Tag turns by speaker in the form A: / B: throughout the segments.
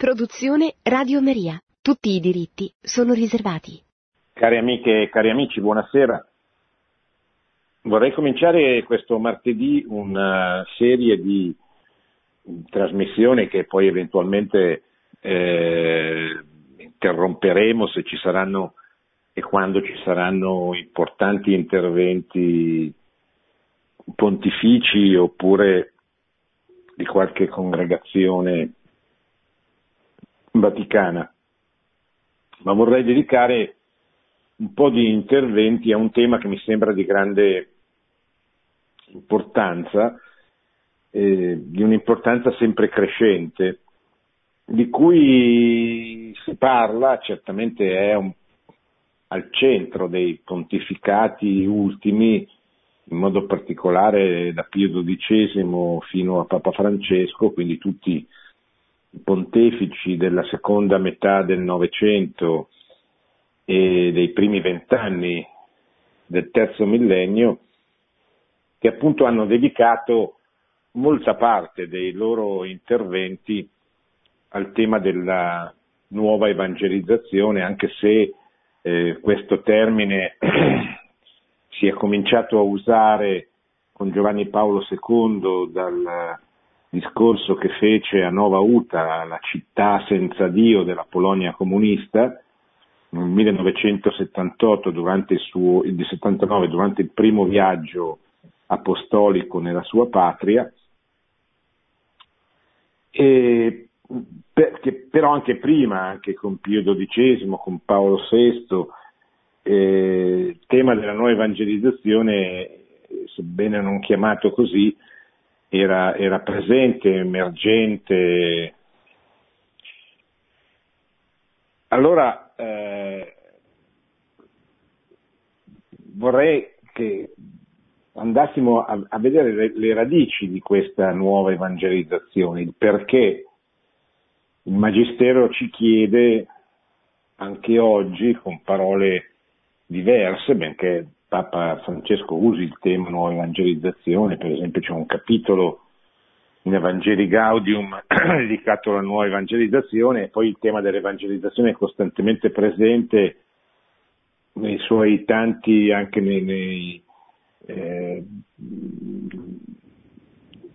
A: Produzione Radio Maria. Tutti i diritti sono riservati.
B: Cari amiche e cari amici, buonasera. Vorrei cominciare questo martedì una serie di trasmissioni che poi eventualmente eh, interromperemo se ci saranno e quando ci saranno importanti interventi pontifici oppure di qualche congregazione vaticana, ma vorrei dedicare un po' di interventi a un tema che mi sembra di grande importanza, eh, di un'importanza sempre crescente, di cui si parla, certamente è un, al centro dei pontificati ultimi, in modo particolare da Pio XII fino a Papa Francesco, quindi tutti pontefici della seconda metà del Novecento e dei primi vent'anni del terzo millennio, che appunto hanno dedicato molta parte dei loro interventi al tema della nuova evangelizzazione, anche se eh, questo termine si è cominciato a usare con Giovanni Paolo II dal discorso che fece a Nova Uta, la città senza Dio della Polonia comunista, nel 1978, durante il, suo, il 79, durante il primo viaggio apostolico nella sua patria, e perché, però anche prima, anche con Pio XII, con Paolo VI, eh, il tema della nuova evangelizzazione, sebbene non chiamato così, era, era presente, emergente. Allora eh, vorrei che andassimo a, a vedere le, le, radici di questa nuova evangelizzazione, il perché il Magistero ci chiede anche oggi con parole diverse, benché Papa Francesco usi il tema nuova evangelizzazione, per esempio c'è un capitolo in Evangeli Gaudium dedicato alla nuova evangelizzazione e poi il tema dell'evangelizzazione è costantemente presente nei suoi tanti, anche nei, nei, eh,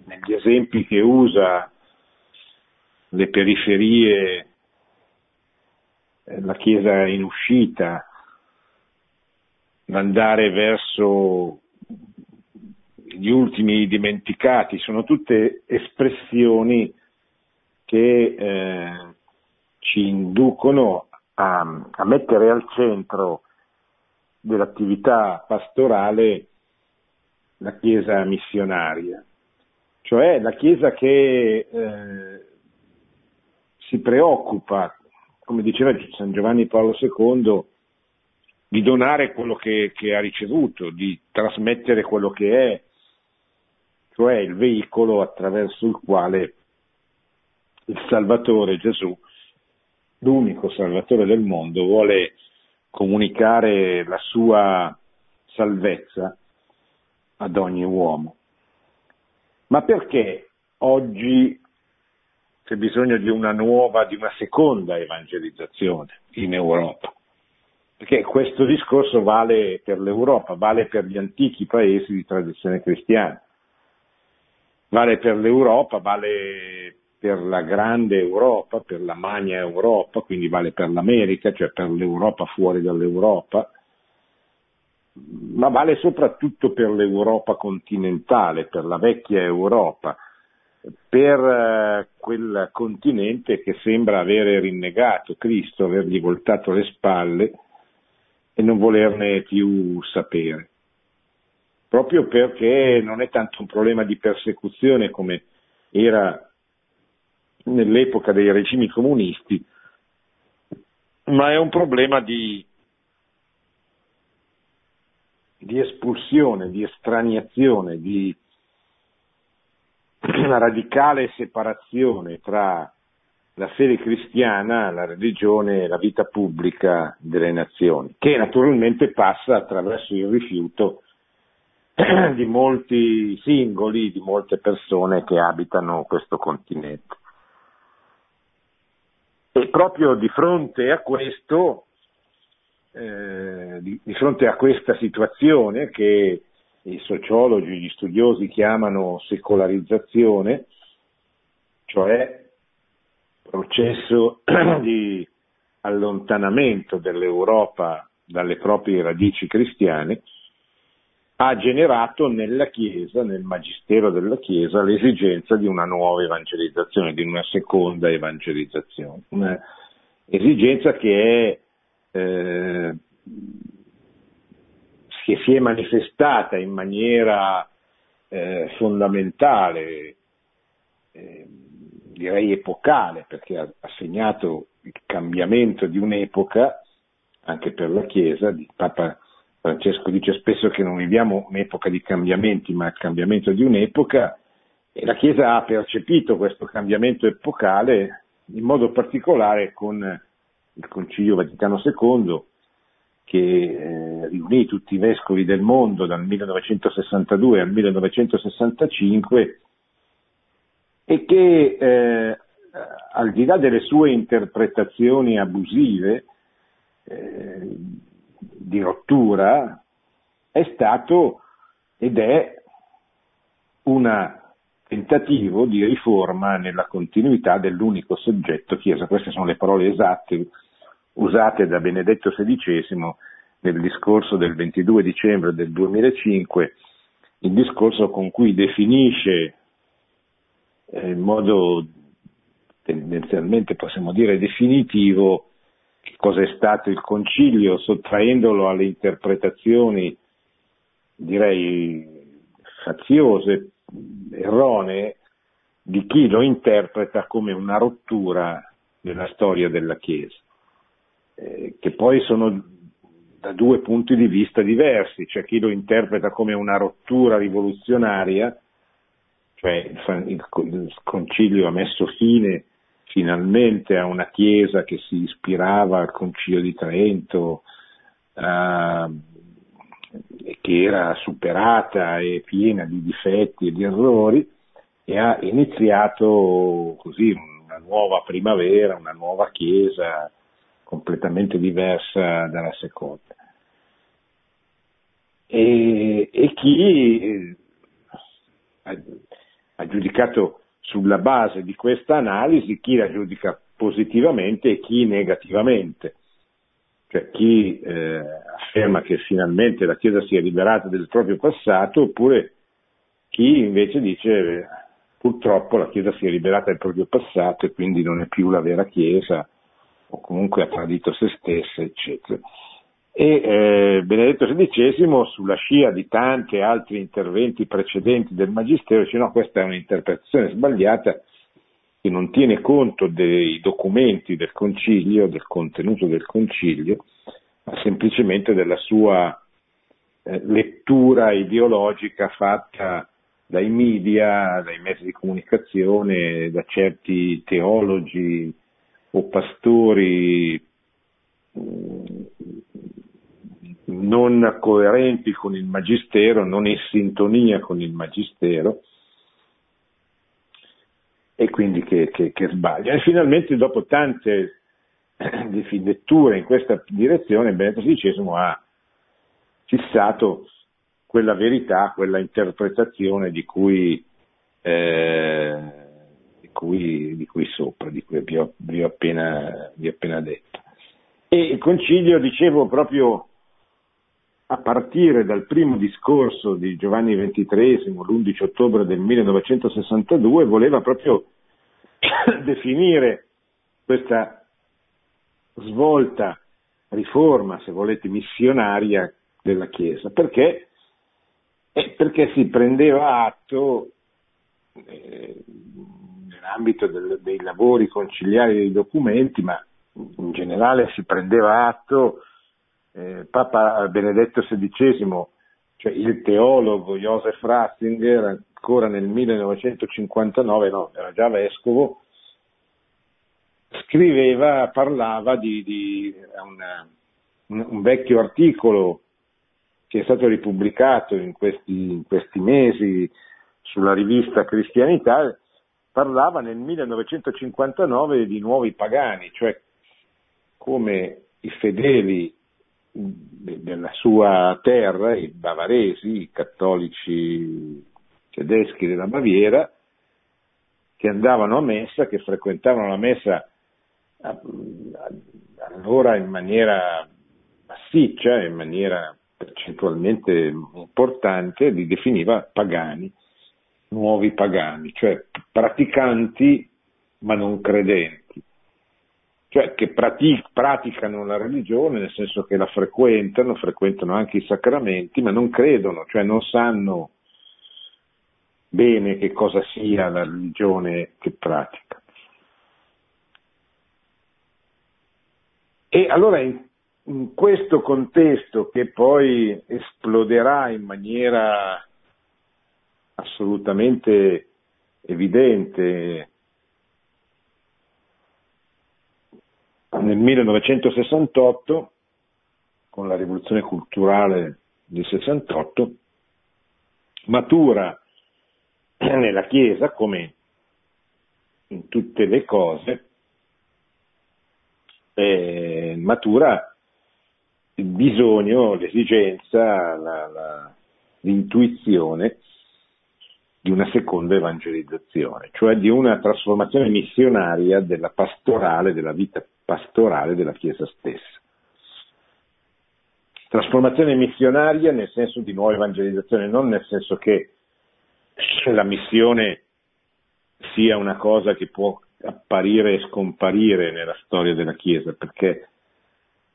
B: negli esempi che usa, le periferie, eh, la Chiesa in uscita, l'andare verso gli ultimi dimenticati, sono tutte espressioni che eh, ci inducono a, a, mettere al centro dell'attività pastorale la Chiesa missionaria, cioè la Chiesa che eh, si preoccupa, come diceva San Giovanni Paolo II, di donare quello che, che ha ricevuto, di trasmettere quello che è, cioè il veicolo attraverso il quale il Salvatore Gesù, l'unico Salvatore del mondo, vuole comunicare la sua salvezza ad ogni uomo. Ma perché oggi c'è bisogno di una nuova, di una seconda evangelizzazione in Europa? Perché questo discorso vale per l'Europa, vale per gli antichi paesi di tradizione cristiana, vale per l'Europa, vale per la grande Europa, per la magna Europa, quindi vale per l'America, cioè per l'Europa fuori dall'Europa, ma vale soprattutto per l'Europa continentale, per la vecchia Europa, per eh, quel continente che sembra avere rinnegato Cristo, avergli voltato le spalle e non volerne più sapere. Proprio perché non è tanto un problema di persecuzione come era nell'epoca dei regimi comunisti, ma è un problema di, di espulsione, di estraniazione, di radicale separazione tra la fede cristiana, la religione la vita pubblica delle nazioni, che naturalmente passa attraverso il rifiuto di molti singoli, di molte persone che abitano questo continente. E proprio di fronte a questo, eh, di, di, fronte a questa situazione che i sociologi, gli studiosi chiamano secolarizzazione, cioè processo di allontanamento dell'Europa dalle proprie radici cristiane, ha generato nella Chiesa, nel magistero della Chiesa, l'esigenza di una nuova evangelizzazione, di una seconda evangelizzazione. Una esigenza che, è, eh, che si è manifestata in maniera eh, fondamentale, eh, direi epocale, perché ha, segnato il cambiamento di un'epoca anche per la Chiesa, Papa Francesco dice spesso che non viviamo un'epoca di cambiamenti, ma il cambiamento di un'epoca e la Chiesa ha percepito questo cambiamento epocale in modo particolare con il Concilio Vaticano II che eh, riunì tutti i vescovi del mondo dal 1962 al 1965 e che eh, al di là delle sue interpretazioni abusive eh, di rottura è stato ed è un tentativo di riforma nella continuità dell'unico soggetto Chiesa. Queste sono le parole esatte usate da Benedetto XVI nel discorso del 22 dicembre del 2005, il discorso con cui definisce in modo tendenzialmente possiamo dire definitivo che cosa è stato il concilio, sottraendolo alle interpretazioni, direi, faziose, erronee, di chi lo interpreta come una rottura nella storia della Chiesa, eh, che poi sono da due punti di vista diversi, c'è chi lo interpreta come una rottura rivoluzionaria, cioè il, il, il concilio ha messo fine finalmente a una chiesa che si ispirava al Concilio di Trento, eh, che era superata e piena di difetti e di errori, e ha iniziato così una nuova primavera, una nuova chiesa completamente diversa dalla seconda. E, e chi ha, ha giudicato sulla base di questa analisi chi la giudica positivamente e chi negativamente. Cioè chi eh, afferma che finalmente la Chiesa si è liberata del proprio passato oppure chi invece dice purtroppo la Chiesa si è liberata del proprio passato e quindi non è più la vera Chiesa o comunque ha tradito se stessa, eccetera e eh, Benedetto XVI sulla scia di tanti altri interventi precedenti del Magistero dice no, questa è un'interpretazione sbagliata che non tiene conto dei documenti del Concilio, del contenuto del Concilio, ma semplicemente della sua eh, lettura ideologica fatta dai media, dai mezzi di comunicazione, da certi teologi o pastori non coerenti con il Magistero, non in sintonia con il Magistero e quindi che, che, che sbaglia. E finalmente dopo tante letture in questa direzione Benedetto XVI ha fissato quella verità, quella interpretazione di cui, eh, di cui, di cui sopra, di cui vi ho, vi ho, appena, vi ho appena detto. E il concilio, dicevo, proprio a partire dal primo discorso di Giovanni XXIII, l'11 ottobre del 1962, voleva proprio definire questa svolta, riforma, se volete, missionaria della Chiesa. Perché? Eh, perché si prendeva atto eh, nell'ambito del, dei lavori conciliari dei documenti, ma in generale si prendeva atto eh, Papa Benedetto XVI, cioè il teologo Joseph Ratzinger, ancora nel 1959, no, era già vescovo, scriveva, parlava di, di una, un, un, vecchio articolo che è stato ripubblicato in questi, in questi mesi sulla rivista Cristianità, parlava nel 1959 di nuovi pagani, cioè come i fedeli della sua terra, i bavaresi, i cattolici tedeschi della Baviera, che andavano a messa, che frequentavano la messa allora in maniera massiccia, in maniera percentualmente importante, li definiva pagani, nuovi pagani, cioè praticanti ma non credenti, cioè che pratic- praticano la religione nel senso che la frequentano, frequentano anche i sacramenti, ma non credono, cioè non sanno bene che cosa sia la religione che pratica. E allora in, in questo contesto che poi esploderà in maniera assolutamente evidente nel 1968 con la rivoluzione culturale del 68 matura nella Chiesa come in tutte le cose eh, matura il bisogno, l'esigenza, la, la, l'intuizione di una seconda evangelizzazione, cioè di una trasformazione missionaria della pastorale, della vita pastorale della Chiesa stessa. Trasformazione missionaria nel senso di nuova evangelizzazione, non nel senso che la missione sia una cosa che può apparire e scomparire nella storia della Chiesa, perché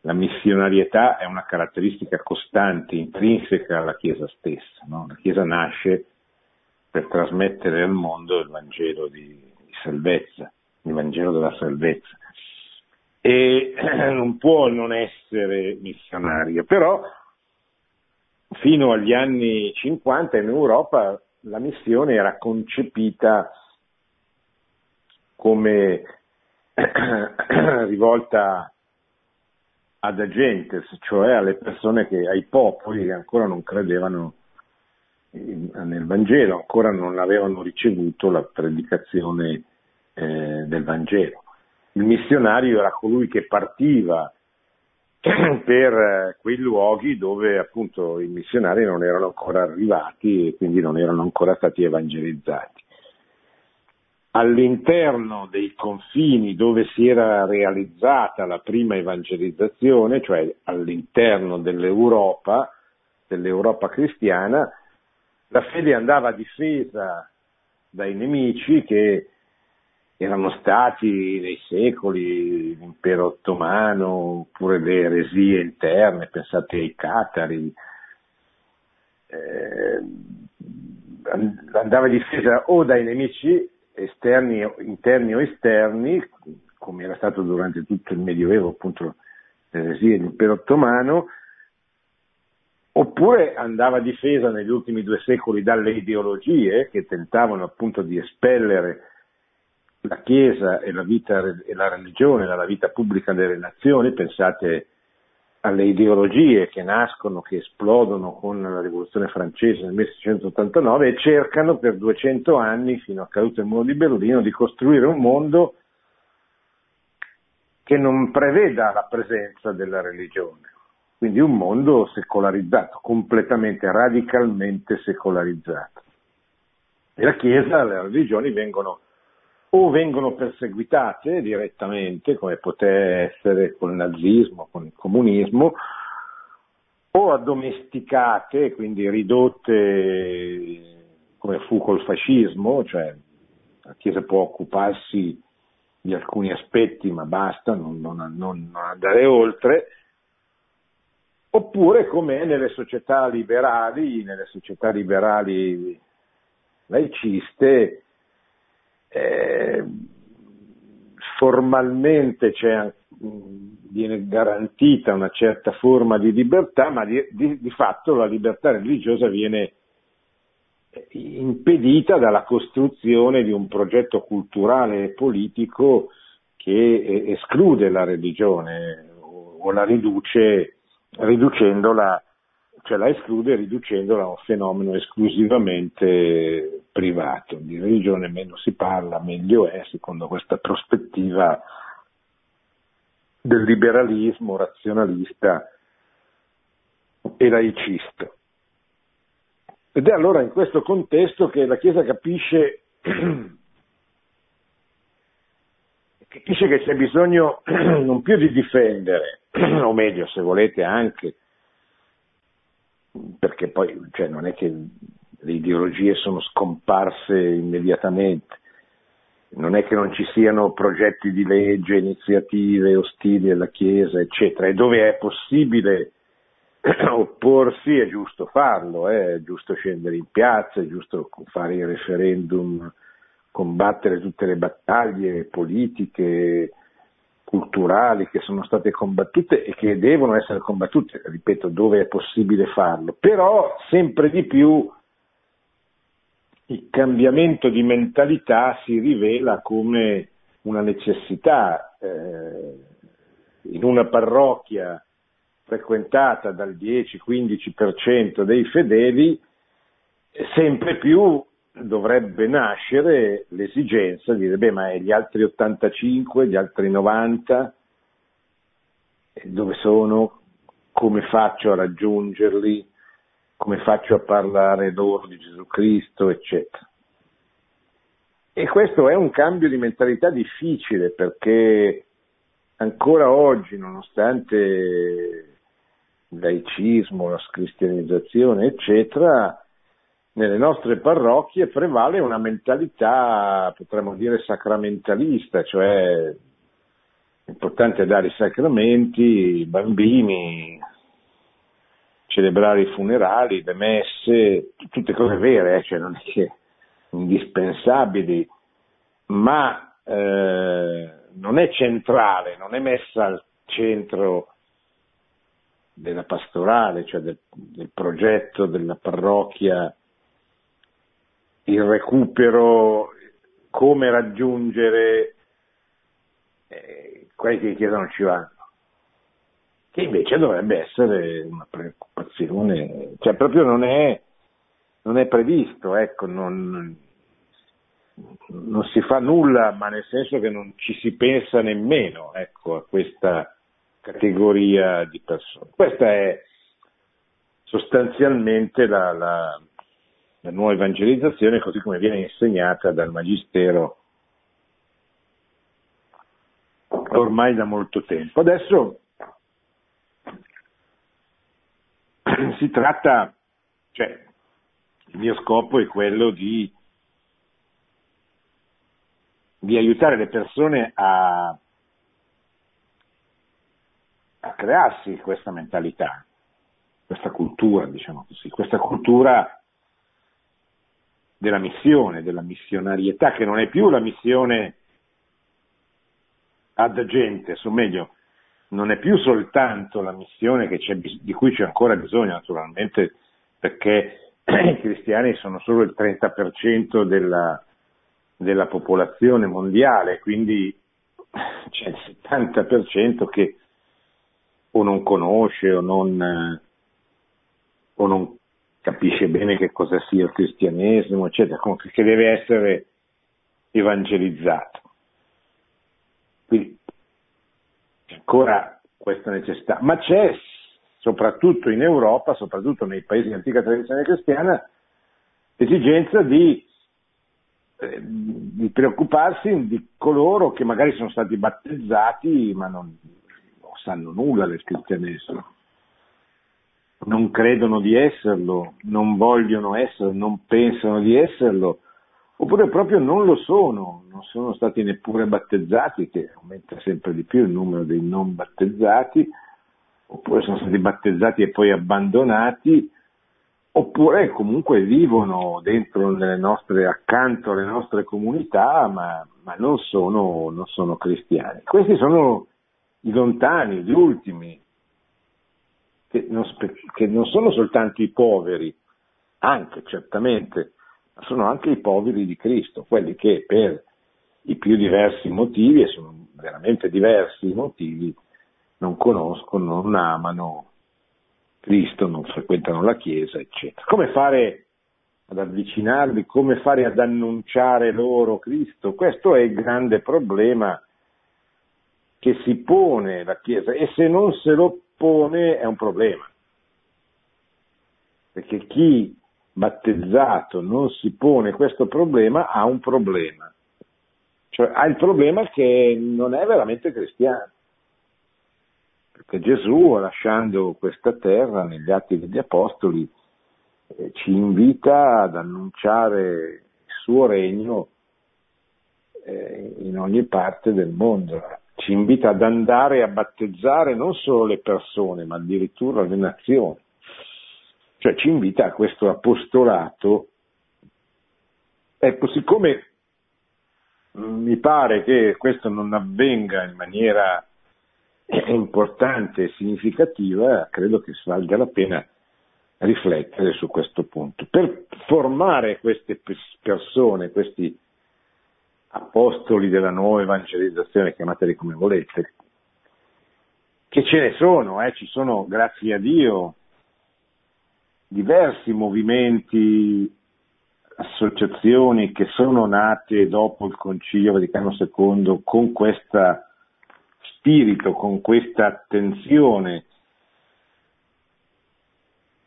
B: la missionarietà è una caratteristica costante, intrinseca alla Chiesa stessa. No? La Chiesa nasce per trasmettere al mondo il Vangelo di, di salvezza, il Vangelo della salvezza. E non può non essere missionario, però fino agli anni 50 in Europa la missione era concepita come rivolta ad agentes, cioè alle persone che, ai popoli che ancora non credevano nel Vangelo, ancora non avevano ricevuto la predicazione eh, del Vangelo. Il missionario era colui che partiva per quei luoghi dove appunto i missionari non erano ancora arrivati e quindi non erano ancora stati evangelizzati. All'interno dei confini dove si era realizzata la prima evangelizzazione, cioè all'interno dell'Europa, dell'Europa cristiana, la fede andava difesa dai nemici che erano stati nei secoli l'impero ottomano oppure le eresie interne, pensate ai catari, eh, andava difesa o dai nemici esterni, interni o esterni, come era stato durante tutto il Medioevo, appunto l'eresia dell'impero ottomano, oppure andava difesa negli ultimi due secoli dalle ideologie che tentavano appunto di espellere la Chiesa e la, vita, e la religione dalla vita pubblica delle nazioni, pensate alle ideologie che nascono, che esplodono con la rivoluzione francese nel 1689 e cercano per 200 anni, fino a caduta del muro di Berlino, di costruire un mondo che non preveda la presenza della religione. Quindi un mondo secolarizzato, completamente, radicalmente secolarizzato. E la Chiesa, le religioni vengono o vengono perseguitate direttamente, come poteva essere col nazismo, con il comunismo, o addomesticate, quindi ridotte come fu col fascismo, cioè la Chiesa può occuparsi di alcuni aspetti, ma basta, non, non, non andare oltre, oppure come nelle società liberali, nelle società liberali laiciste, eh, formalmente viene garantita una certa forma di libertà, ma di, di, di fatto la libertà religiosa viene impedita dalla costruzione di un progetto culturale e politico che esclude la religione o la riduce riducendola cioè la esclude riducendola a un fenomeno esclusivamente privato. Di religione meno si parla, meglio è, secondo questa prospettiva del liberalismo razionalista e laicista. Ed è allora in questo contesto che la Chiesa capisce, capisce che c'è bisogno non più di difendere, o meglio se volete anche, perché poi cioè, non è che le ideologie sono scomparse immediatamente, non è che non ci siano progetti di legge, iniziative ostili alla Chiesa, eccetera, e dove è possibile opporsi è giusto farlo, eh? è giusto scendere in piazza, è giusto fare i referendum, combattere tutte le battaglie politiche, culturali che sono state combattute e che devono essere combattute, ripeto, dove è possibile farlo. Però sempre di più il cambiamento di mentalità si rivela come una necessità. Eh, in una parrocchia frequentata dal 10-15% dei fedeli, sempre più dovrebbe nascere l'esigenza di dire, beh, ma gli altri 85, gli altri 90, dove sono? Come faccio a raggiungerli? Come faccio a parlare loro di Gesù Cristo, eccetera. E questo è un cambio di mentalità difficile perché ancora oggi, nonostante laicismo, la scristianizzazione, eccetera, nelle nostre parrocchie prevale una mentalità, potremmo dire, sacramentalista, cioè è importante dare i sacramenti, i bambini, celebrare i funerali, le messe, tutte cose vere, eh, cioè non è che indispensabili, ma eh, non è centrale, non è messa al centro della pastorale, cioè del, del progetto della parrocchia, il recupero, come raggiungere eh, quelli che chiedono ci vanno, che invece dovrebbe essere una preoccupazione, cioè proprio non è, non è previsto, ecco, non, non si fa nulla, ma nel senso che non ci si pensa nemmeno ecco, a questa categoria di persone. Questa è sostanzialmente la, la, la nuova evangelizzazione così come viene insegnata dal Magistero ormai da molto tempo. Adesso si tratta, cioè il mio scopo è quello di, di aiutare le persone a a crearsi questa mentalità, questa cultura, diciamo così, questa cultura della missione, della missionarietà, che non è più la missione ad gentes, o meglio, non è più soltanto la missione di cui c'è ancora bisogno, naturalmente, perché i cristiani sono solo il 30% della, della popolazione mondiale, quindi c'è il 70% che o non conosce o non, o non capisce bene che cosa sia il cristianesimo, eccetera, comunque che deve essere evangelizzato. Quindi c'è ancora questa necessità, ma c'è soprattutto in Europa, soprattutto nei paesi di antica tradizione cristiana, l'esigenza di, eh, di preoccuparsi di coloro che magari sono stati battezzati ma non, sanno nulla del cristianesimo, non credono di esserlo, non vogliono esserlo, non pensano di esserlo, oppure proprio non lo sono, non sono stati neppure battezzati, che aumenta sempre di più il numero dei non battezzati, oppure sono stati battezzati e poi abbandonati, oppure comunque vivono dentro nostre, accanto alle nostre comunità, ma, ma non, sono, non sono cristiani. Questi sono i lontani, gli ultimi, che non, che non sono soltanto i poveri, anche certamente, ma sono anche i poveri di Cristo, quelli che per i più diversi motivi, e sono veramente diversi i motivi, non conoscono, non amano Cristo, non frequentano la Chiesa, eccetera. Come fare ad avvicinarli, come fare ad annunciare loro Cristo? Questo è il grande problema che si pone la Chiesa e se non se lo pone è un problema. Perché chi battezzato non si pone questo problema ha un problema. Cioè ha il problema che non è veramente cristiano che Gesù, lasciando questa terra negli atti degli Apostoli, eh, ci invita ad annunciare il suo regno eh, in ogni parte del mondo, ci invita ad andare a battezzare non solo le persone, ma addirittura le nazioni. Cioè ci invita a questo apostolato. Ecco, siccome mi pare che questo non avvenga in maniera importante e significativa, credo che valga la pena riflettere su questo punto. Per formare queste persone, questi apostoli della nuova evangelizzazione, chiamateli come volete, che ce ne sono, eh, ci sono, grazie a Dio, diversi movimenti, associazioni che sono nate dopo il Concilio Vaticano II con questa spirito, con questa attenzione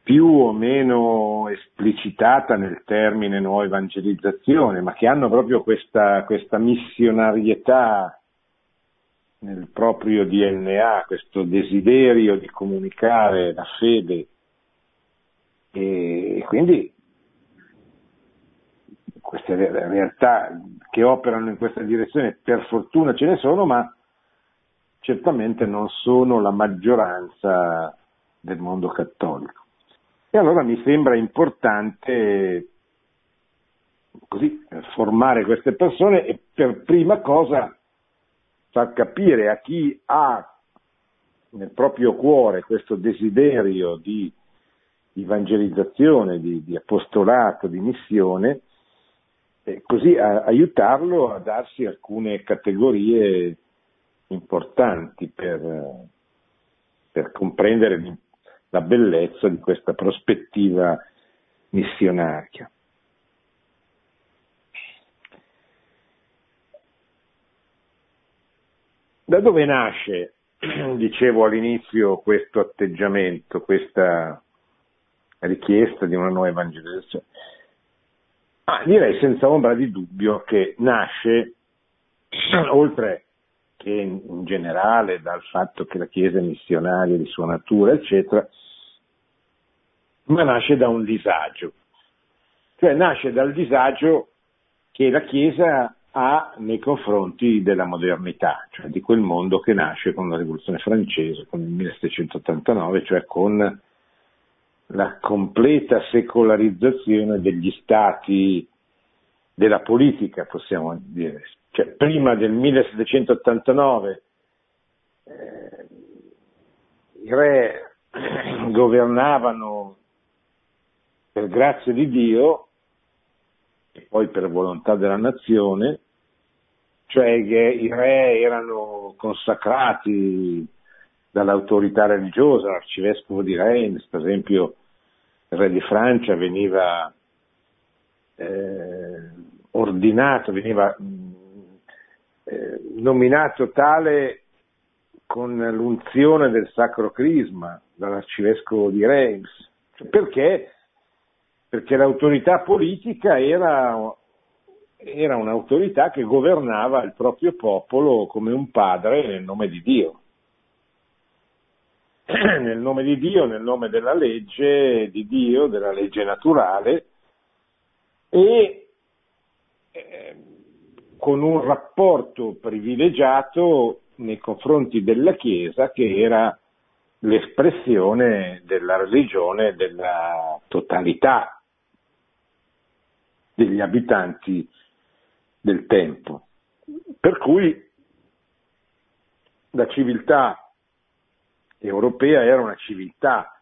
B: più o meno esplicitata nel termine nuova evangelizzazione, ma che hanno proprio questa, questa missionarietà nel proprio DNA, questo desiderio di comunicare la fede e quindi queste realtà che operano in questa direzione per fortuna ce ne sono, ma certamente non sono la maggioranza del mondo cattolico. E allora mi sembra importante così, formare queste persone e per prima cosa far capire a chi ha nel proprio cuore questo desiderio di evangelizzazione, di, di apostolato, di missione, e così a, aiutarlo a darsi alcune categorie importanti per, per comprendere la bellezza di questa prospettiva missionaria. Da dove nasce, dicevo all'inizio, questo atteggiamento, questa richiesta di una nuova evangelizzazione? Ah, direi senza ombra di dubbio che nasce, oltre che in generale dal fatto che la Chiesa è missionaria di sua natura, eccetera, ma nasce da un disagio. Cioè nasce dal disagio che la Chiesa ha nei confronti della modernità, cioè di quel mondo che nasce con la rivoluzione francese, con il 1789, cioè con la completa secolarizzazione degli stati della politica, possiamo dire, cioè prima del 1789 eh, i re governavano per grazia di Dio e poi per volontà della nazione, cioè che i re erano consacrati dall'autorità religiosa, l'arcivescovo di Reims, per esempio il re di Francia veniva eh, ordinato, veniva nominato tale con l'unzione del Sacro Crisma dall'arcivescovo di Reims. Cioè, perché? Perché l'autorità politica era, era un'autorità che governava il proprio popolo come un padre nel nome di Dio. nel nome di Dio, nel nome della legge di Dio, della legge naturale e eh, con un rapporto privilegiato nei confronti della Chiesa che era l'espressione della religione della totalità degli abitanti del tempo. Per cui la civiltà europea era una civiltà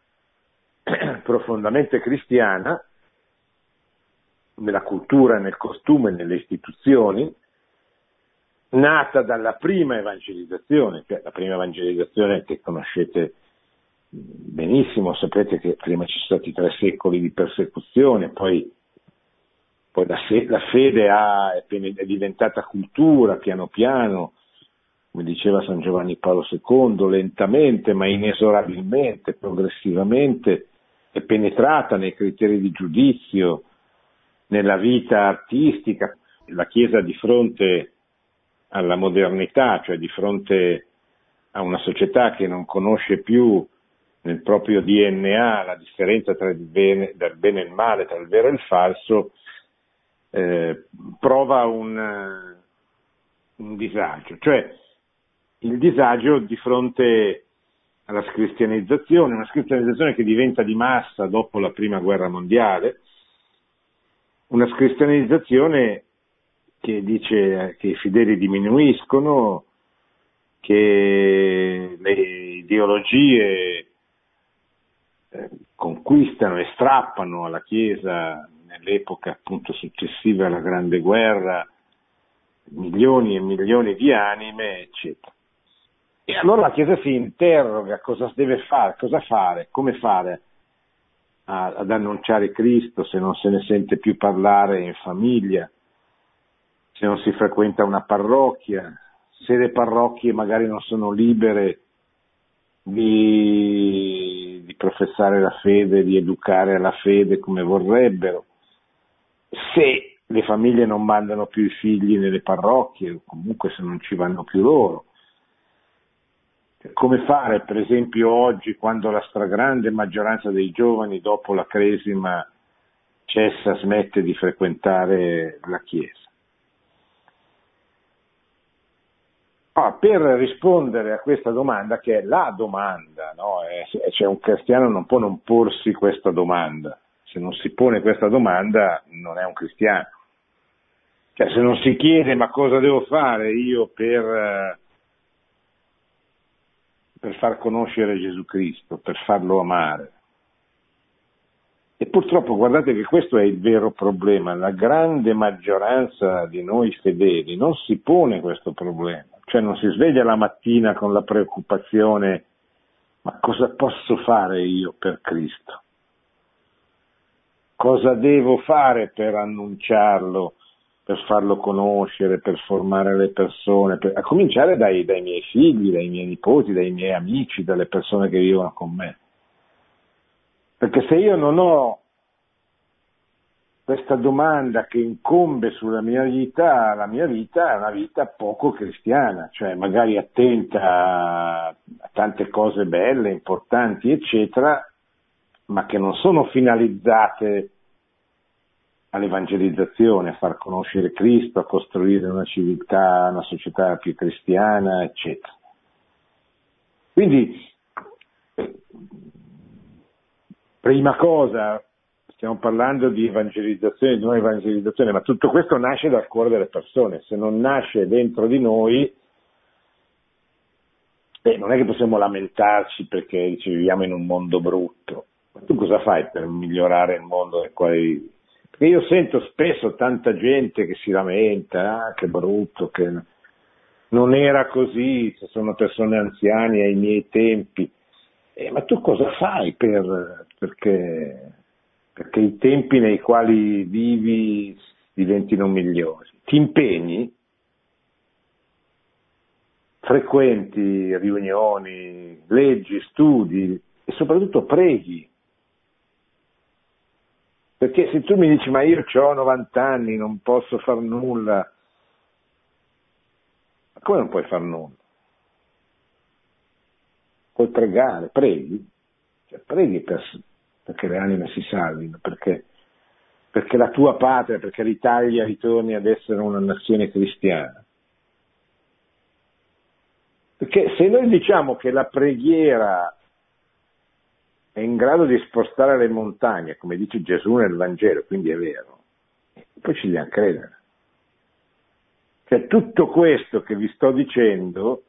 B: profondamente cristiana nella cultura, nel costume, nelle istituzioni, nata dalla prima evangelizzazione, cioè la prima evangelizzazione che conoscete benissimo, sapete che prima ci sono stati tre secoli di persecuzione, poi, poi la, la, fede ha, è diventata cultura piano piano, come diceva San Giovanni Paolo II, lentamente ma inesorabilmente, progressivamente, è penetrata nei criteri di giudizio, nella vita artistica. La Chiesa di fronte alla modernità, cioè di fronte a una società che non conosce più nel proprio DNA la differenza tra il bene, del bene e il male, tra il vero e il falso, eh, prova un, un disagio. Cioè, il disagio di fronte alla scristianizzazione, una scristianizzazione che diventa di massa dopo la prima guerra mondiale, una scristianizzazione che dice che i fedeli diminuiscono, che le ideologie eh, conquistano e strappano alla Chiesa nell'epoca appunto successiva alla Grande Guerra milioni e milioni di anime, eccetera. E allora la Chiesa si interroga cosa deve fare, cosa fare, come fare a, ad annunciare Cristo se non se ne sente più parlare in famiglia, se non si frequenta una parrocchia, se le parrocchie magari non sono libere di, di professare la fede, di educare alla fede come vorrebbero, se le famiglie non mandano più i figli nelle parrocchie, o comunque se non ci vanno più loro. Come fare, per esempio, oggi, quando la stragrande maggioranza dei giovani, dopo la cresima, cessa, smette di frequentare la Chiesa? Ah, per rispondere a questa domanda, che è la domanda, no? cioè un cristiano non può non porsi questa domanda, se non si pone questa domanda non è un cristiano. Cioè, se non si chiede ma cosa devo fare io per, per far conoscere Gesù Cristo, per farlo amare. E purtroppo guardate che questo è il vero problema, la grande maggioranza di noi fedeli non si pone questo problema, cioè non si sveglia la mattina con la preoccupazione ma cosa posso fare io per Cristo? Cosa devo fare per annunciarlo? per farlo conoscere, per formare le persone, per, a cominciare dai, dai, miei figli, dai miei nipoti, dai miei amici, dalle persone che vivono con me. Perché se io non ho questa domanda che incombe sulla mia vita, la mia vita è una vita poco cristiana, cioè magari attenta a, tante cose belle, importanti, eccetera, ma che non sono finalizzate all'evangelizzazione, a far conoscere Cristo, a costruire una civiltà, una società più cristiana, eccetera. Quindi, prima cosa, stiamo parlando di evangelizzazione, di nuova evangelizzazione, ma tutto questo nasce dal cuore delle persone, se non nasce dentro di noi, beh, non è che possiamo lamentarci perché dice, viviamo in un mondo brutto, ma tu cosa fai per migliorare il mondo nel quale vivi? E io sento spesso tanta gente che si lamenta, ah, che brutto, che non era così, se sono persone anziane ai miei tempi. Eh, ma tu cosa fai per, perché, perché i tempi nei quali vivi diventino migliori? Ti impegni? Frequenti riunioni, leggi, studi e soprattutto preghi perché se tu mi dici ma io ho 90 anni, non posso far nulla, ma come non puoi far nulla? Puoi pregare, preghi, cioè, preghi per, perché le anime si salvino, perché, perché la tua patria, perché l'Italia ritorni ad essere una nazione cristiana. Perché se noi diciamo che la preghiera è in grado di spostare le montagne, come dice Gesù nel Vangelo, quindi è vero, poi ci dobbiamo credere. Cioè tutto questo che vi sto dicendo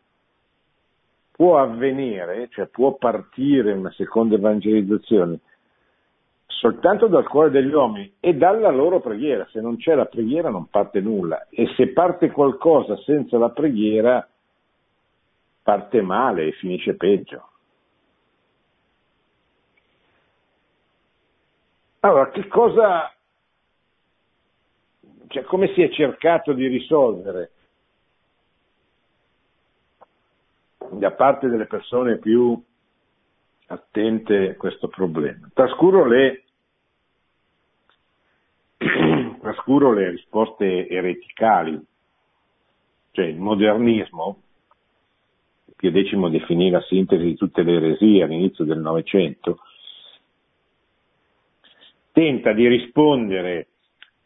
B: può avvenire, cioè può partire una seconda evangelizzazione soltanto dal cuore degli uomini e dalla loro preghiera. Se non c'è la preghiera non parte nulla e se parte qualcosa senza la preghiera parte male e finisce peggio. Allora, che cosa, cioè come si è cercato di risolvere da parte delle persone più attente a questo problema? Trascuro le trascuro le risposte ereticali, cioè il modernismo, Pio X definì la sintesi di tutte le eresie all'inizio del Novecento, tenta di rispondere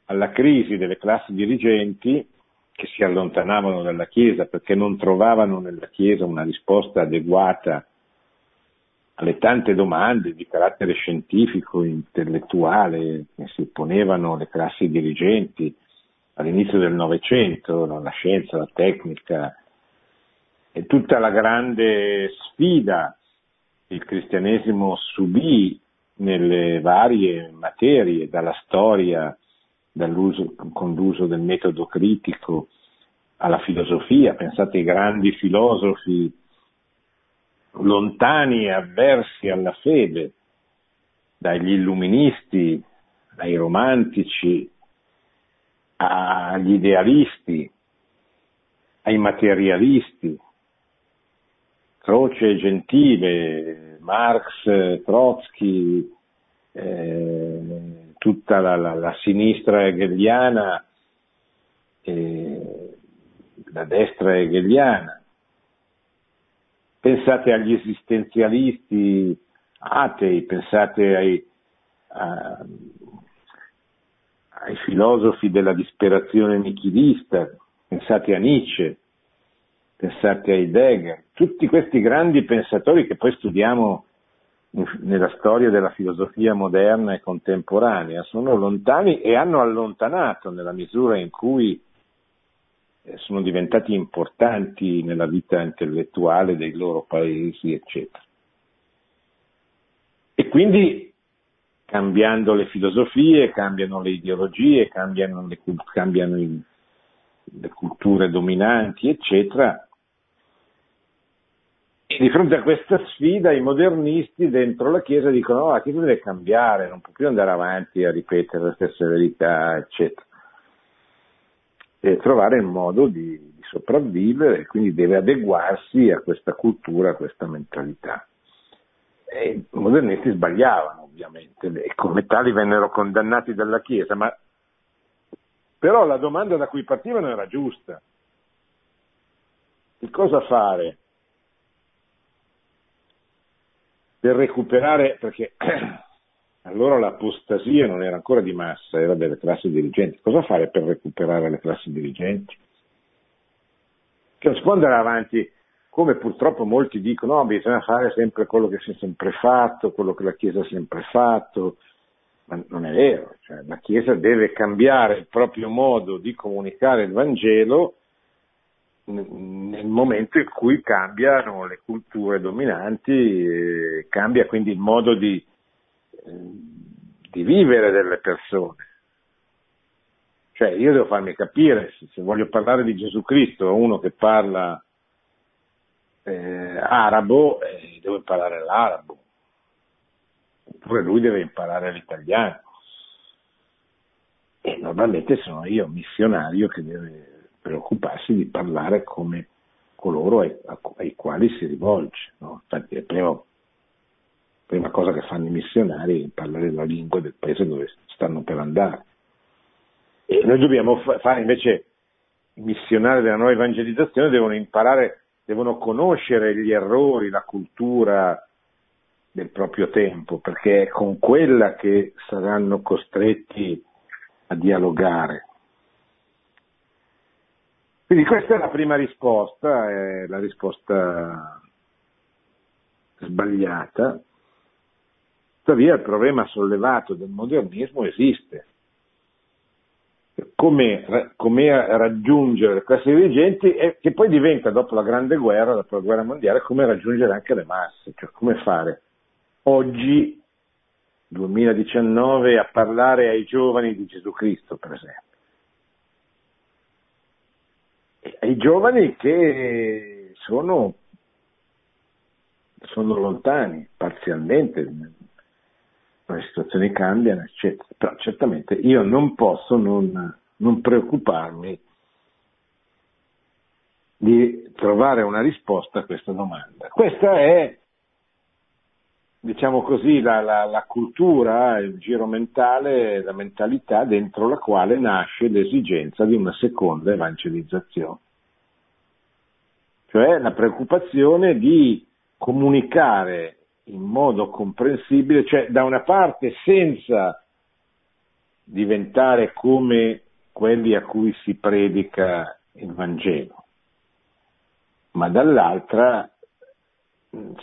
B: alla crisi delle classi dirigenti che si allontanavano dalla Chiesa perché non trovavano nella Chiesa una risposta adeguata alle tante domande di carattere scientifico, intellettuale che si ponevano le classi dirigenti all'inizio del Novecento, la scienza, la tecnica e tutta la grande sfida che il cristianesimo subì nelle varie materie, dalla storia, dall'uso, con l'uso del metodo critico, alla filosofia. Pensate ai grandi filosofi lontani e avversi alla fede, dagli illuministi ai romantici, agli idealisti, ai materialisti, Croce Gentile, Marx, Trotsky, eh, tutta la, la, la, sinistra hegeliana, eh, la destra hegeliana. Pensate agli esistenzialisti atei, pensate ai, a, ai filosofi della disperazione nichilista, pensate a Nietzsche, pensate a Heidegger, tutti questi grandi pensatori che poi studiamo nella storia della filosofia moderna e contemporanea, sono lontani e hanno allontanato nella misura in cui sono diventati importanti nella vita intellettuale dei loro paesi, eccetera. E quindi cambiando le filosofie, cambiano le ideologie, cambiano le, cambiano le culture dominanti, eccetera, e di fronte a questa sfida i modernisti dentro la Chiesa dicono oh, la Chiesa deve cambiare, non può più andare avanti a ripetere le stesse verità, eccetera. E trovare il modo di, di sopravvivere e quindi deve adeguarsi a questa cultura, a questa mentalità. E I modernisti sbagliavano ovviamente e come tali vennero condannati dalla Chiesa, ma però la domanda da cui partivano era giusta. Che cosa fare? per recuperare, perché allora l'apostasia non era ancora di massa, era delle classi dirigenti. Cosa fare per recuperare le classi dirigenti? Che non si può andare avanti, come purtroppo molti dicono, no, bisogna fare sempre quello che si è sempre fatto, quello che la Chiesa ha sempre fatto, ma non è vero, cioè, la Chiesa deve cambiare il proprio modo di comunicare il Vangelo nel momento in cui cambiano le culture dominanti, cambia quindi il modo di, di, vivere delle persone. Cioè io devo farmi capire, se, voglio parlare di Gesù Cristo uno che parla eh, arabo, eh, devo imparare l'arabo, oppure lui deve imparare l'italiano. E normalmente sono io, missionario, che deve preoccuparsi di parlare come coloro ai, ai quali si rivolge. No? Infatti è la prima cosa che fanno i missionari è parlare la lingua del paese dove stanno per andare. E noi dobbiamo fare invece, i missionari della nuova evangelizzazione devono imparare, devono conoscere gli errori, la cultura del proprio tempo, perché è con quella che saranno costretti a dialogare. Quindi questa è la prima risposta, è la risposta sbagliata. Tuttavia il problema sollevato del modernismo esiste. Come, come raggiungere le classi dirigenti e che poi diventa dopo la grande guerra, dopo la guerra mondiale, come raggiungere anche le masse, cioè come fare oggi, 2019, a parlare ai giovani di Gesù Cristo, per esempio ai giovani che sono, sono lontani parzialmente le situazioni cambiano, eccetera. Però certamente io non posso non, non preoccuparmi di trovare una risposta a questa domanda. Questa è, diciamo così, la, la, la, cultura, il giro mentale, la mentalità dentro la quale nasce l'esigenza di una seconda evangelizzazione. Cioè la preoccupazione di comunicare in modo comprensibile, cioè da una parte senza diventare come quelli a cui si predica il Vangelo, ma dall'altra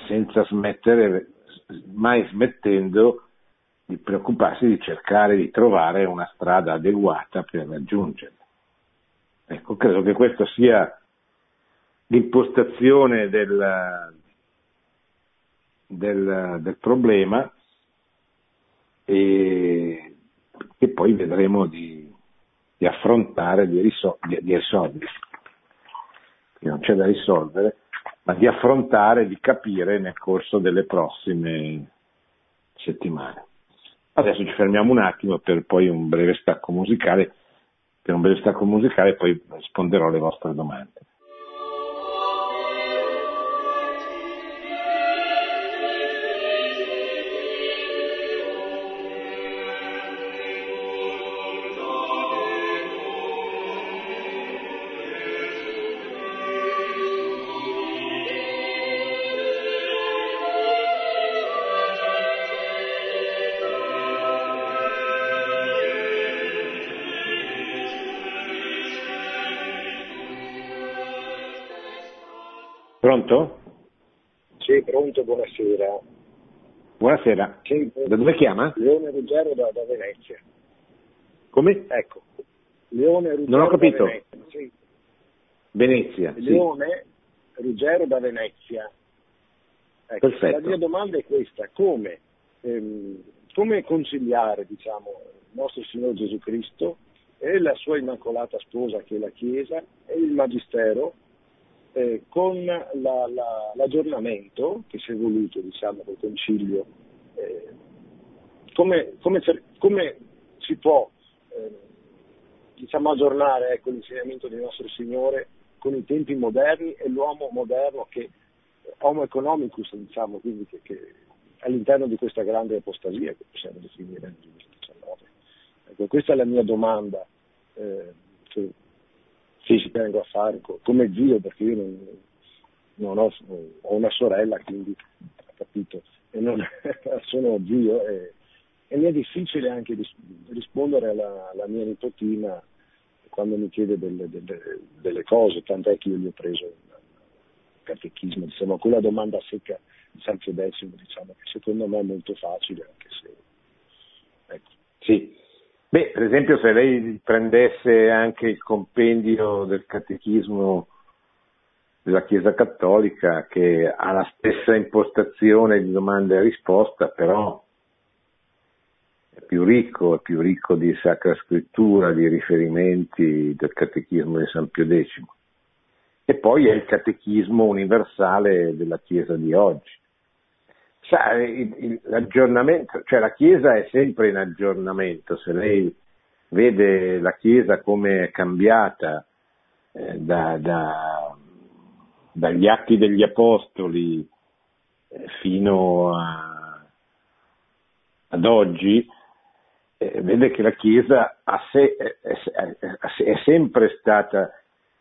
B: senza smettere, mai smettendo di preoccuparsi di cercare di trovare una strada adeguata per raggiungerlo. Ecco, credo che questa sia l'impostazione del, del, del problema e che poi vedremo di, di affrontare, di, risol- di, di risolvere. Non c'è da risolvere, ma di affrontare, di capire nel corso delle prossime settimane. Adesso ci fermiamo un attimo per poi un breve stacco musicale, per un breve stacco musicale e poi risponderò alle vostre domande. Pronto?
C: Sì, pronto, buonasera.
B: Buonasera. Sì, da dove chiama?
C: Leone Ruggero da, da, Venezia.
B: Come?
C: Ecco. Leone Ruggero
B: non ho capito.
C: Venezia. Sì.
B: Venezia.
C: Leone sì. Ruggero da Venezia. Ecco,
B: Perfetto.
C: La mia domanda è questa, come, ehm, come conciliare diciamo, il nostro Signore Gesù Cristo e la sua immacolata sposa che è la Chiesa e il Magistero eh, con la, la, l'aggiornamento che si è voluto diciamo, col Concilio, eh, come, come, come, si può eh, diciamo, aggiornare ecco, l'insegnamento del nostro Signore con i tempi moderni e l'uomo moderno che homo economicus, diciamo, quindi che, che all'interno di questa grande apostasia che possiamo definire nel 2019. Ecco, questa è la mia domanda eh, sì, ci tengo a fare come zio perché io non, non ho, ho, una sorella, quindi capito, e non sono zio e, e, mi è difficile anche rispondere alla, alla mia nipotina quando mi chiede delle, delle, delle, cose, tant'è che io gli ho preso il catechismo, diciamo, quella domanda secca di San Fiodecimo, diciamo, che secondo me è molto facile, anche se...
B: Ecco. Sì, Beh, per esempio se lei prendesse anche il compendio del catechismo della Chiesa Cattolica che ha la stessa impostazione di domanda e risposta, però è più ricco, è più ricco di Sacra Scrittura, di riferimenti del catechismo di San Pio X. E poi è il catechismo universale della Chiesa di oggi sa, il, l'aggiornamento, cioè la Chiesa è sempre in aggiornamento, se lei vede la Chiesa come è cambiata eh, da, da, dagli atti degli Apostoli eh, fino a, ad oggi, eh, vede che la Chiesa se, è, è, è, sempre stata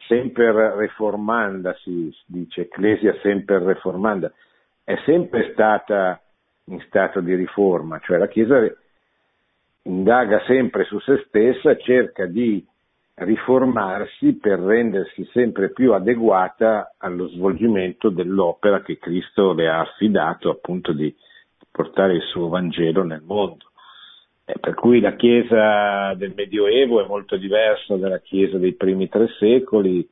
B: sempre reformanda, si dice, Ecclesia sempre reformanda, è sempre stata in stato di riforma, cioè la Chiesa indaga sempre su se stessa, cerca di riformarsi per rendersi sempre più adeguata allo svolgimento dell'opera che Cristo le ha affidato, appunto di portare il suo Vangelo nel mondo. Eh, per cui la Chiesa del Medioevo è molto diversa dalla Chiesa dei primi tre secoli,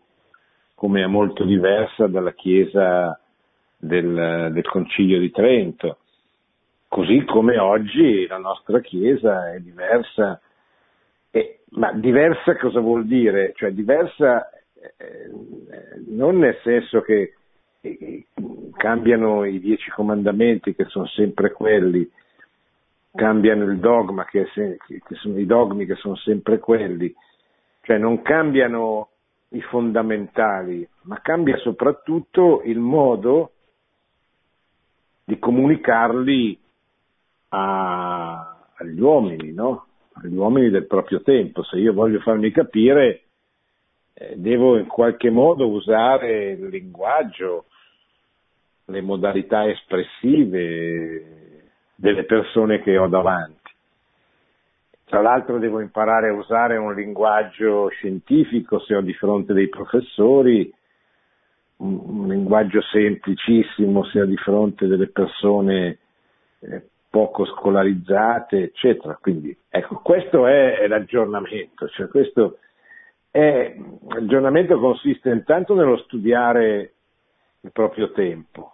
B: come è molto diversa dalla Chiesa del, del Concilio di Trento, così come oggi la nostra Chiesa è diversa. Eh, ma diversa cosa vuol dire? Cioè diversa eh, non nel senso che eh, cambiano i dieci comandamenti che sono sempre quelli, cambiano il dogma, che, se, che sono i dogmi che sono sempre quelli, cioè non cambiano i fondamentali, ma cambia soprattutto il modo di comunicarli a, agli uomini, no? agli uomini del proprio tempo. Se io voglio farmi capire, eh, devo in qualche modo usare il linguaggio, le modalità espressive delle persone che ho davanti. Tra l'altro devo imparare a usare un linguaggio scientifico se ho di fronte dei professori, un, linguaggio semplicissimo se ho di fronte delle persone eh, poco scolarizzate, eccetera. Quindi, ecco, questo è l'aggiornamento, cioè questo è, l'aggiornamento consiste intanto nello studiare il proprio tempo,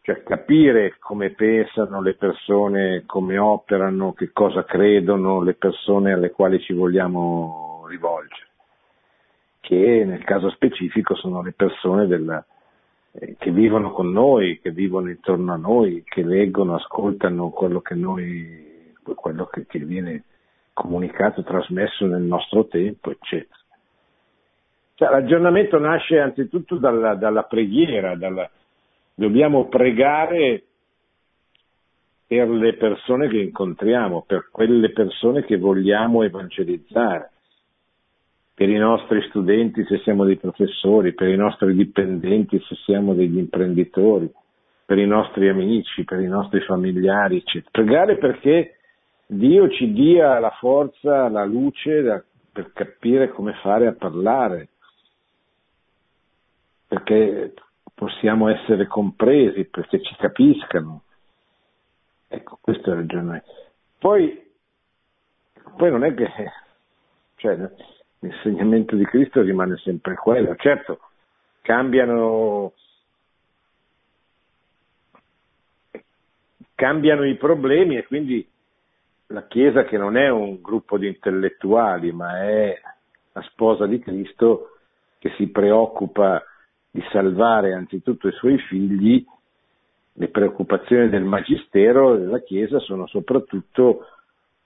B: cioè capire come pensano le persone, come operano, che cosa credono le persone alle quali ci vogliamo rivolgere, che nel caso specifico sono le persone della, eh, che vivono con noi, che vivono intorno a noi, che leggono, ascoltano quello che noi, quello che, che viene comunicato, trasmesso nel nostro tempo, eccetera. Cioè, l'aggiornamento nasce anzitutto dalla, dalla preghiera, dalla, dobbiamo pregare per le persone che incontriamo, per quelle persone che vogliamo evangelizzare per i nostri studenti se siamo dei professori, per i nostri dipendenti se siamo degli imprenditori, per i nostri amici, per i nostri familiari, eccetera. Pregare perché Dio ci dia la forza, la luce da, per capire come fare a parlare, perché possiamo essere compresi, perché ci capiscano. Ecco, questo è il ragionamento. Poi, poi non è che cioè, l'insegnamento di Cristo rimane sempre quello. Certo, cambiano, cambiano i problemi e quindi la Chiesa che non è un gruppo di intellettuali, ma è la sposa di Cristo che si preoccupa di salvare anzitutto i suoi figli, le preoccupazioni del Magistero della Chiesa sono soprattutto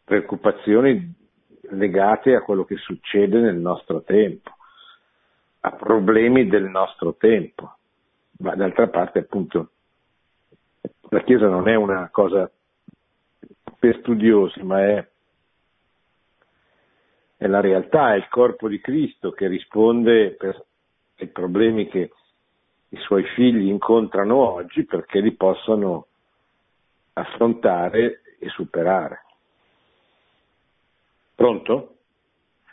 B: preoccupazioni legate a quello che succede nel nostro tempo, a problemi del nostro tempo. Ma d'altra parte, appunto, la Chiesa non è una cosa per studiosi, ma è, è la realtà, è il corpo di Cristo che risponde per, ai problemi che i suoi figli incontrano oggi perché li possano affrontare e superare. Pronto?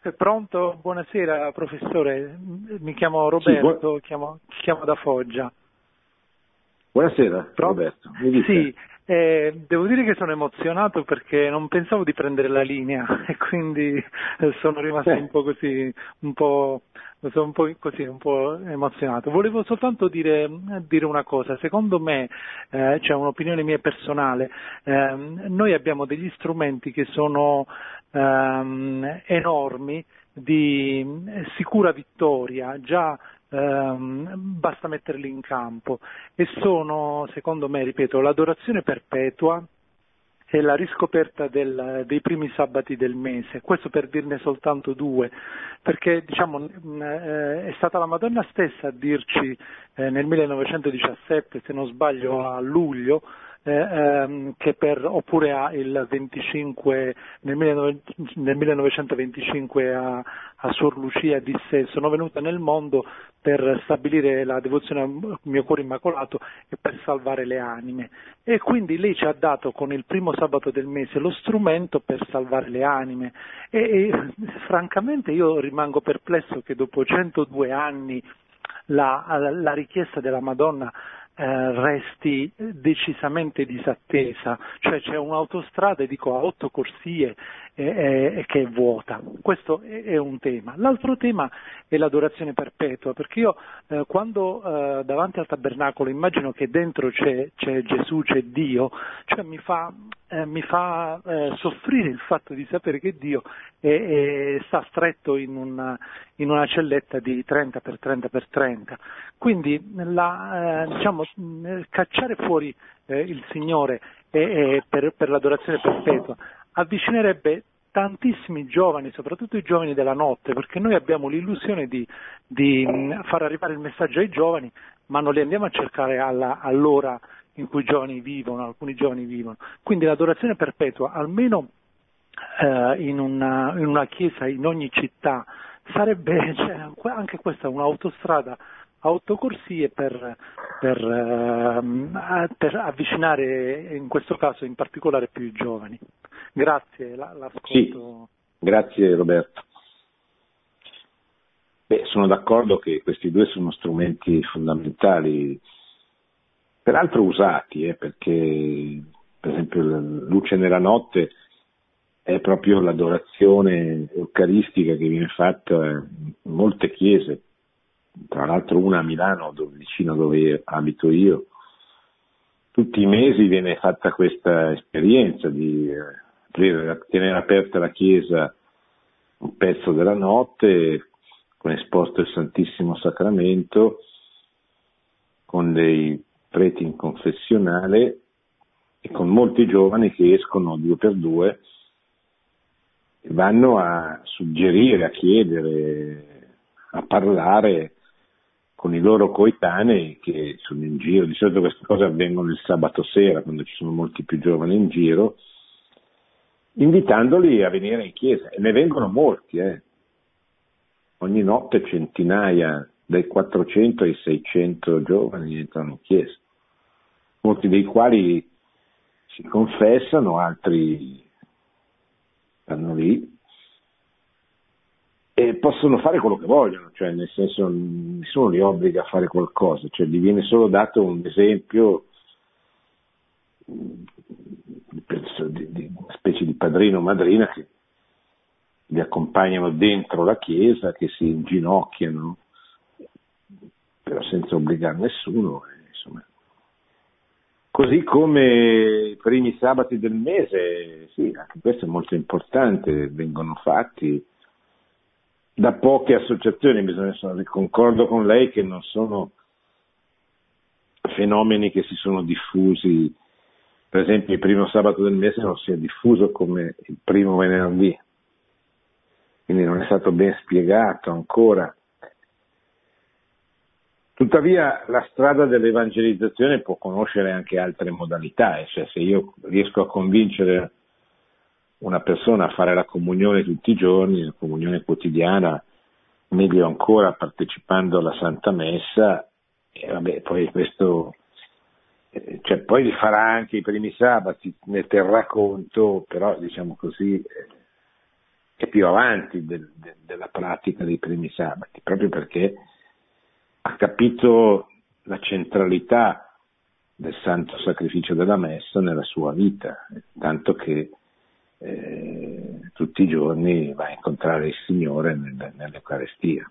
D: Eh, pronto? Buonasera professore, mi chiamo Roberto, sì, chiamo, chiamo, da Foggia.
B: Buonasera Pronto? Roberto, mi
D: Sì, eh, devo dire che sono emozionato perché non pensavo di prendere la linea e quindi sono rimasto eh. un po' così, un po', sono un po' così, un po' emozionato. Volevo soltanto dire, dire una cosa, secondo me, eh, cioè un'opinione mia personale, ehm, noi abbiamo degli strumenti che sono ehm, enormi di sicura vittoria, già ehm, basta metterli in campo. E sono, secondo me, ripeto, l'adorazione perpetua e la riscoperta del, dei primi sabati del mese, questo per dirne soltanto due, perché diciamo, eh, è stata la Madonna stessa a dirci eh, nel 1917, se non sbaglio a luglio, ehm, che per, oppure a il 25, nel, 19, nel 1925 a, a Suor Lucia disse sono venuta nel mondo per stabilire la devozione al mio cuore immacolato e per salvare le anime. E quindi lei ci ha dato con il primo sabato del mese lo strumento per salvare le anime. E, e francamente io rimango perplesso che dopo 102 anni la, la richiesta della Madonna eh, resti decisamente disattesa, cioè c'è un'autostrada, dico a otto corsie, eh, che è vuota. Questo è, un tema. L'altro tema è l'adorazione perpetua, perché io eh, quando eh, davanti al tabernacolo immagino che dentro c'è, c'è Gesù, c'è Dio, cioè mi fa eh, mi fa eh, soffrire il fatto di sapere che Dio è, è, sta stretto in una, in una, celletta di 30 x 30 x 30. Quindi la, eh, diciamo, cacciare fuori il Signore per, per l'adorazione perpetua avvicinerebbe tantissimi giovani, soprattutto i giovani della notte, perché noi abbiamo l'illusione di, di far arrivare il messaggio ai giovani, ma non li andiamo a cercare alla, all'ora in cui giovani vivono, alcuni giovani vivono. Quindi l'adorazione perpetua, almeno eh, in, una, in, una, chiesa in ogni città, sarebbe cioè, anche questa un'autostrada autocorsie per, per, eh, per, avvicinare in questo caso in particolare più i giovani. Grazie, l'ascolto.
B: Sì, grazie Roberto. Beh, sono d'accordo che questi due sono strumenti fondamentali peraltro usati, eh, perché per esempio la luce nella notte è proprio l'adorazione eucaristica che viene fatta in molte chiese, tra l'altro una a Milano, dove, vicino dove abito io. Tutti i mesi viene fatta questa esperienza di eh, tenere aperta la chiesa un pezzo della notte con esposto il Santissimo Sacramento, con dei preti in confessionale e con molti giovani che escono due per due e vanno a suggerire, a chiedere, a parlare con i loro coetanei che sono in giro. Di solito queste cose avvengono il sabato sera, quando ci sono molti più giovani in giro, invitandoli a venire in chiesa. E ne vengono molti, eh. Ogni notte centinaia, dai 400 ai 600 giovani entrano in chiesa molti dei quali si confessano, altri stanno lì e possono fare quello che vogliono, cioè nel senso nessuno li obbliga a fare qualcosa, cioè gli viene solo dato un esempio di, di una specie di padrino o madrina che li accompagnano dentro la chiesa, che si inginocchiano, però senza obbligare nessuno. Insomma, Così come i primi sabati del mese, sì, anche questo è molto importante, vengono fatti da poche associazioni, bisogna, concordo con lei che non sono fenomeni che si sono diffusi, per esempio il primo sabato del mese non si è diffuso come il primo venerdì, quindi non è stato ben spiegato ancora. Tuttavia la strada dell'evangelizzazione può conoscere anche altre modalità, cioè se io riesco a convincere una persona a fare la comunione tutti i giorni, la comunione quotidiana, meglio ancora partecipando alla Santa Messa, e vabbè, poi questo, eh, cioè poi farà anche i primi sabati, ne terrà conto, però diciamo così eh, è più avanti del, de, della pratica dei primi sabati, proprio perché ha capito la centralità del santo sacrificio della messa nella sua vita, tanto che eh, tutti i giorni va a incontrare il Signore nel, nell'Eucarestia.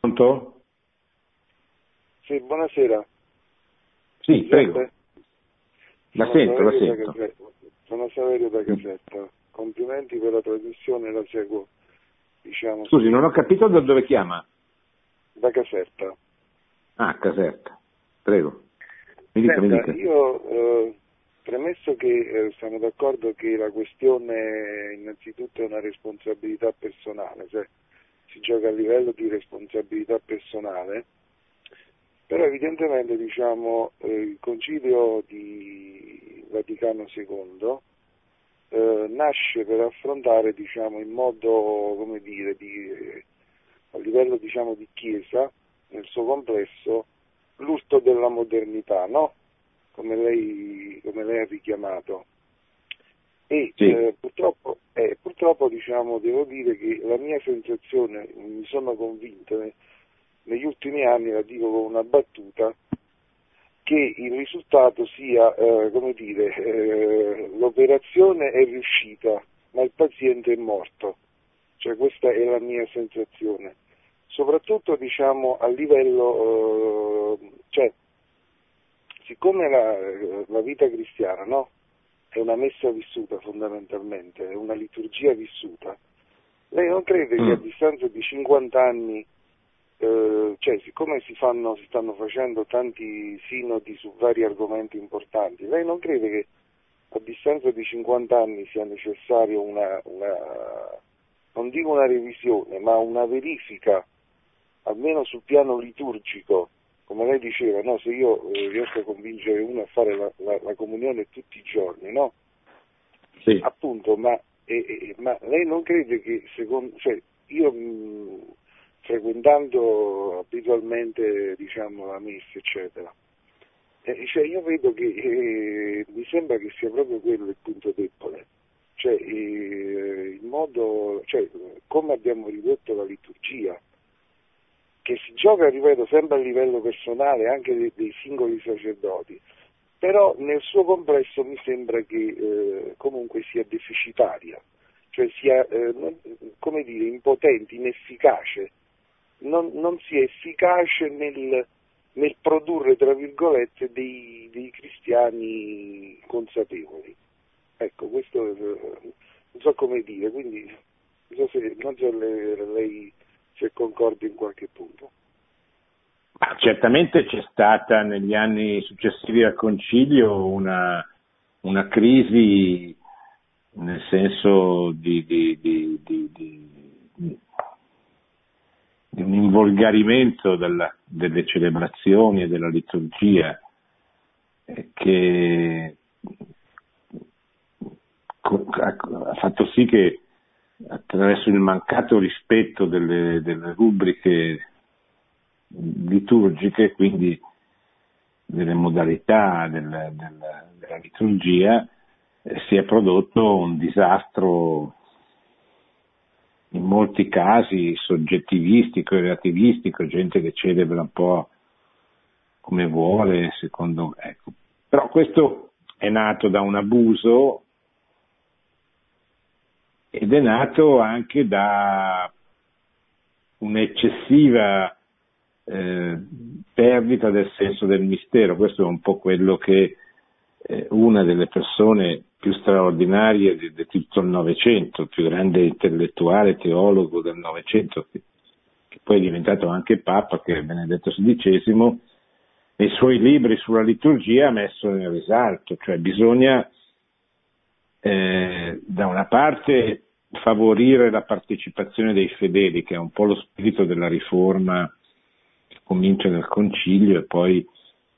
B: Pronto?
E: Sì, buonasera.
B: Sì, prego. La sono sento, la sento.
E: Sono Saverio da Caserta. Complimenti per la trasmissione, la seguo. Diciamo,
B: Scusi, non ho capito da dove chiama.
E: Da Caserta.
B: Ah, Caserta, prego. Mi
E: dica, Senta, mi dica. Io, eh, premesso che eh, siamo d'accordo che la questione innanzitutto è una responsabilità personale, cioè si gioca a livello di responsabilità personale, però evidentemente diciamo, eh, il concilio di Vaticano II eh, nasce per affrontare diciamo, in modo, dire, di, a livello diciamo, di Chiesa nel suo complesso l'urto della modernità, no? Come, lei, come lei, ha richiamato. E sì. eh, purtroppo, eh, purtroppo diciamo, devo dire che la mia sensazione, mi sono convinto ne, negli ultimi anni, la dico con una battuta, che il risultato sia, eh, come dire, eh, l'operazione è riuscita, ma il paziente è morto. Cioè questa è la mia sensazione soprattutto diciamo, a livello, eh, siccome la, la, vita cristiana no? è una messa vissuta fondamentalmente, è una liturgia vissuta, lei non crede che a
B: Mm.
E: distanza di 50 anni, eh, cioè siccome si, fanno, si stanno facendo tanti sinodi su vari argomenti importanti, lei non crede che a distanza di 50 anni sia necessario una, una non dico una revisione, ma una verifica, almeno sul piano liturgico, come lei diceva, no? se io eh, riesco a convincere uno a fare la, la- la comunione tutti i giorni, no?
B: Sì.
E: Appunto, ma, e- e- ma lei non crede che secondo, cioè, io mh, frequentando abitualmente diciamo la messa eccetera, eh, cioè, io vedo che eh, mi sembra che sia proprio quello il punto debole, cioè eh, il modo, cioè, come abbiamo ridotto la liturgia, che si gioca, ripeto, sempre a livello personale anche dei, dei singoli sacerdoti, però nel suo complesso mi sembra che eh, comunque sia deficitaria, cioè sia, eh, non- come dire, impotente, inefficace, non, non sia efficace nel, nel produrre, tra virgolette, dei, dei cristiani consapevoli. Ecco, questo eh, non so come dire, quindi non so se, non so le- lei se concorda in qualche punto.
B: Ma certamente c'è stata negli anni successivi al concilio una, una crisi nel senso di, di- di- di- un involgarimento della- delle celebrazioni e della liturgia che ha fatto sì che attraverso il mancato rispetto delle, delle rubriche liturgiche, quindi delle modalità del- del- della liturgia, eh, si è prodotto un disastro in molti casi soggettivistico e relativistico, gente che celebra un po' come vuole, secondo ecco. Però questo è nato da un abuso ed è nato anche da un'eccessiva eh, perdita del senso del mistero. Questo è un po' quello che eh, una delle persone più straordinarie di, di tutto il Novecento, il più grande intellettuale, teologo del Novecento, che, che poi è diventato anche Papa, che è Benedetto XVI, nei suoi libri sulla liturgia ha messo in risalto, cioè bisogna eh, da una parte favorire la partecipazione dei fedeli, che è un po' lo spirito della riforma che comincia nel concilio e poi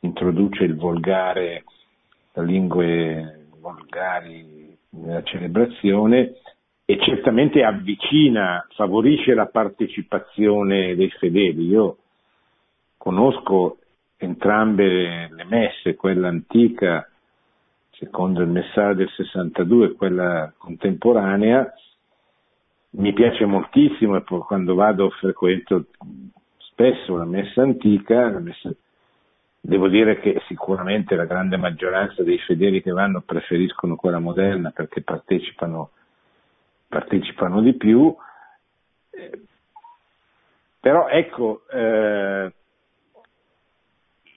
B: introduce il volgare, le lingue volgari nella celebrazione e certamente avvicina, favorisce la partecipazione dei fedeli. Io conosco entrambe le messe, quella antica secondo il messaggio del 62 e quella contemporanea, mi piace moltissimo e poi quando vado frequento spesso la messa antica, la messa- devo dire che sicuramente la grande maggioranza dei fedeli che vanno preferiscono quella moderna perché partecipano, partecipano di più, però ecco, eh,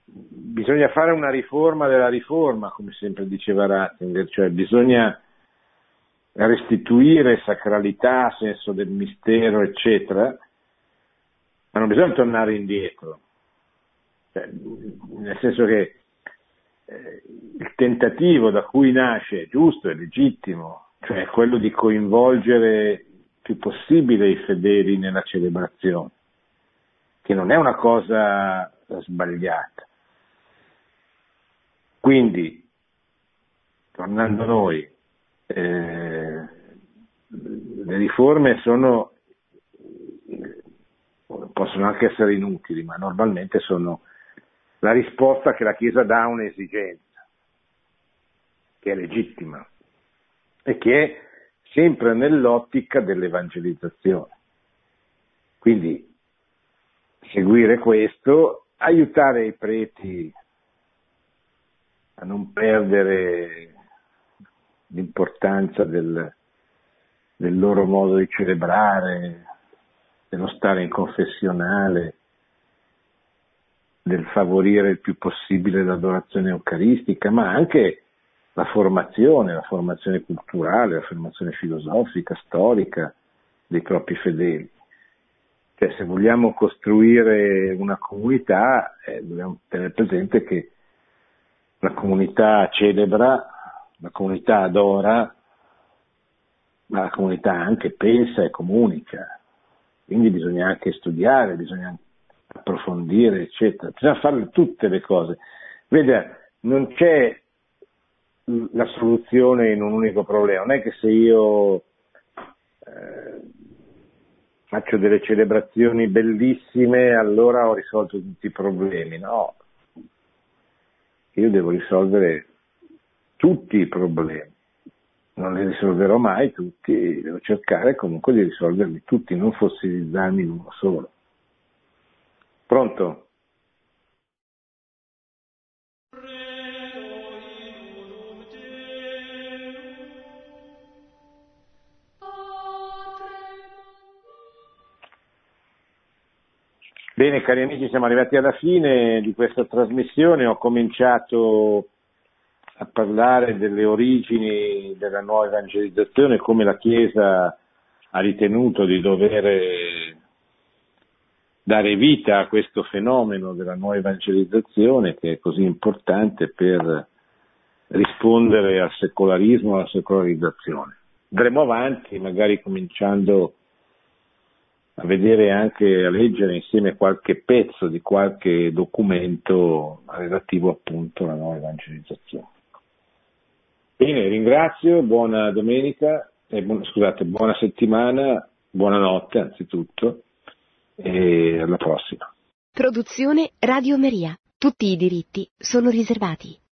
B: bisogna fare una riforma della riforma, come sempre diceva Ratzinger, cioè bisogna restituire sacralità, senso del mistero, eccetera, ma non bisogna tornare indietro. Cioè, nel senso che eh, il tentativo da cui nasce è giusto, è legittimo, cioè quello di coinvolgere il più possibile i fedeli nella celebrazione, che non è una cosa sbagliata. Quindi, tornando noi, eh, le riforme sono, possono anche essere inutili, ma normalmente sono la risposta che la Chiesa dà a un'esigenza, che è legittima e che è sempre nell'ottica dell'evangelizzazione. Quindi seguire questo, aiutare i preti a non perdere l'importanza del, del loro modo di celebrare, dello stare in confessionale, del favorire il più possibile l'adorazione eucaristica, ma anche la formazione, la formazione culturale, la formazione filosofica, storica dei propri fedeli. Cioè, se vogliamo costruire una comunità, eh, dobbiamo tenere presente che la comunità celebra, la comunità adora, ma la comunità anche pensa e comunica. Quindi bisogna anche studiare, bisogna approfondire, eccetera. Bisogna fare tutte le cose. Vede, non c'è la soluzione in un unico problema. Non è che se io eh, faccio delle celebrazioni bellissime allora ho risolto tutti i problemi. No, io devo risolvere tutti i problemi. Non li risolverò mai tutti, devo cercare comunque di risolverli tutti, non fossilizzarmi in uno solo. Pronto? Bene cari amici, siamo arrivati alla fine di questa trasmissione, ho cominciato a parlare delle origini della nuova evangelizzazione, come la Chiesa ha ritenuto di dover dare vita a questo fenomeno della nuova evangelizzazione che è così importante per rispondere al secolarismo, alla secolarizzazione. Andremo avanti, magari cominciando a vedere anche, a leggere insieme qualche pezzo di qualche documento relativo appunto alla nuova evangelizzazione. Bene, ringrazio, buona domenica, eh, buona, scusate, buona settimana, buonanotte anzitutto e alla prossima.
A: Produzione Radio Maria. Tutti i diritti sono riservati.